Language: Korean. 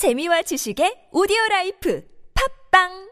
재미와 지식의 오디오 라이프. 팝빵!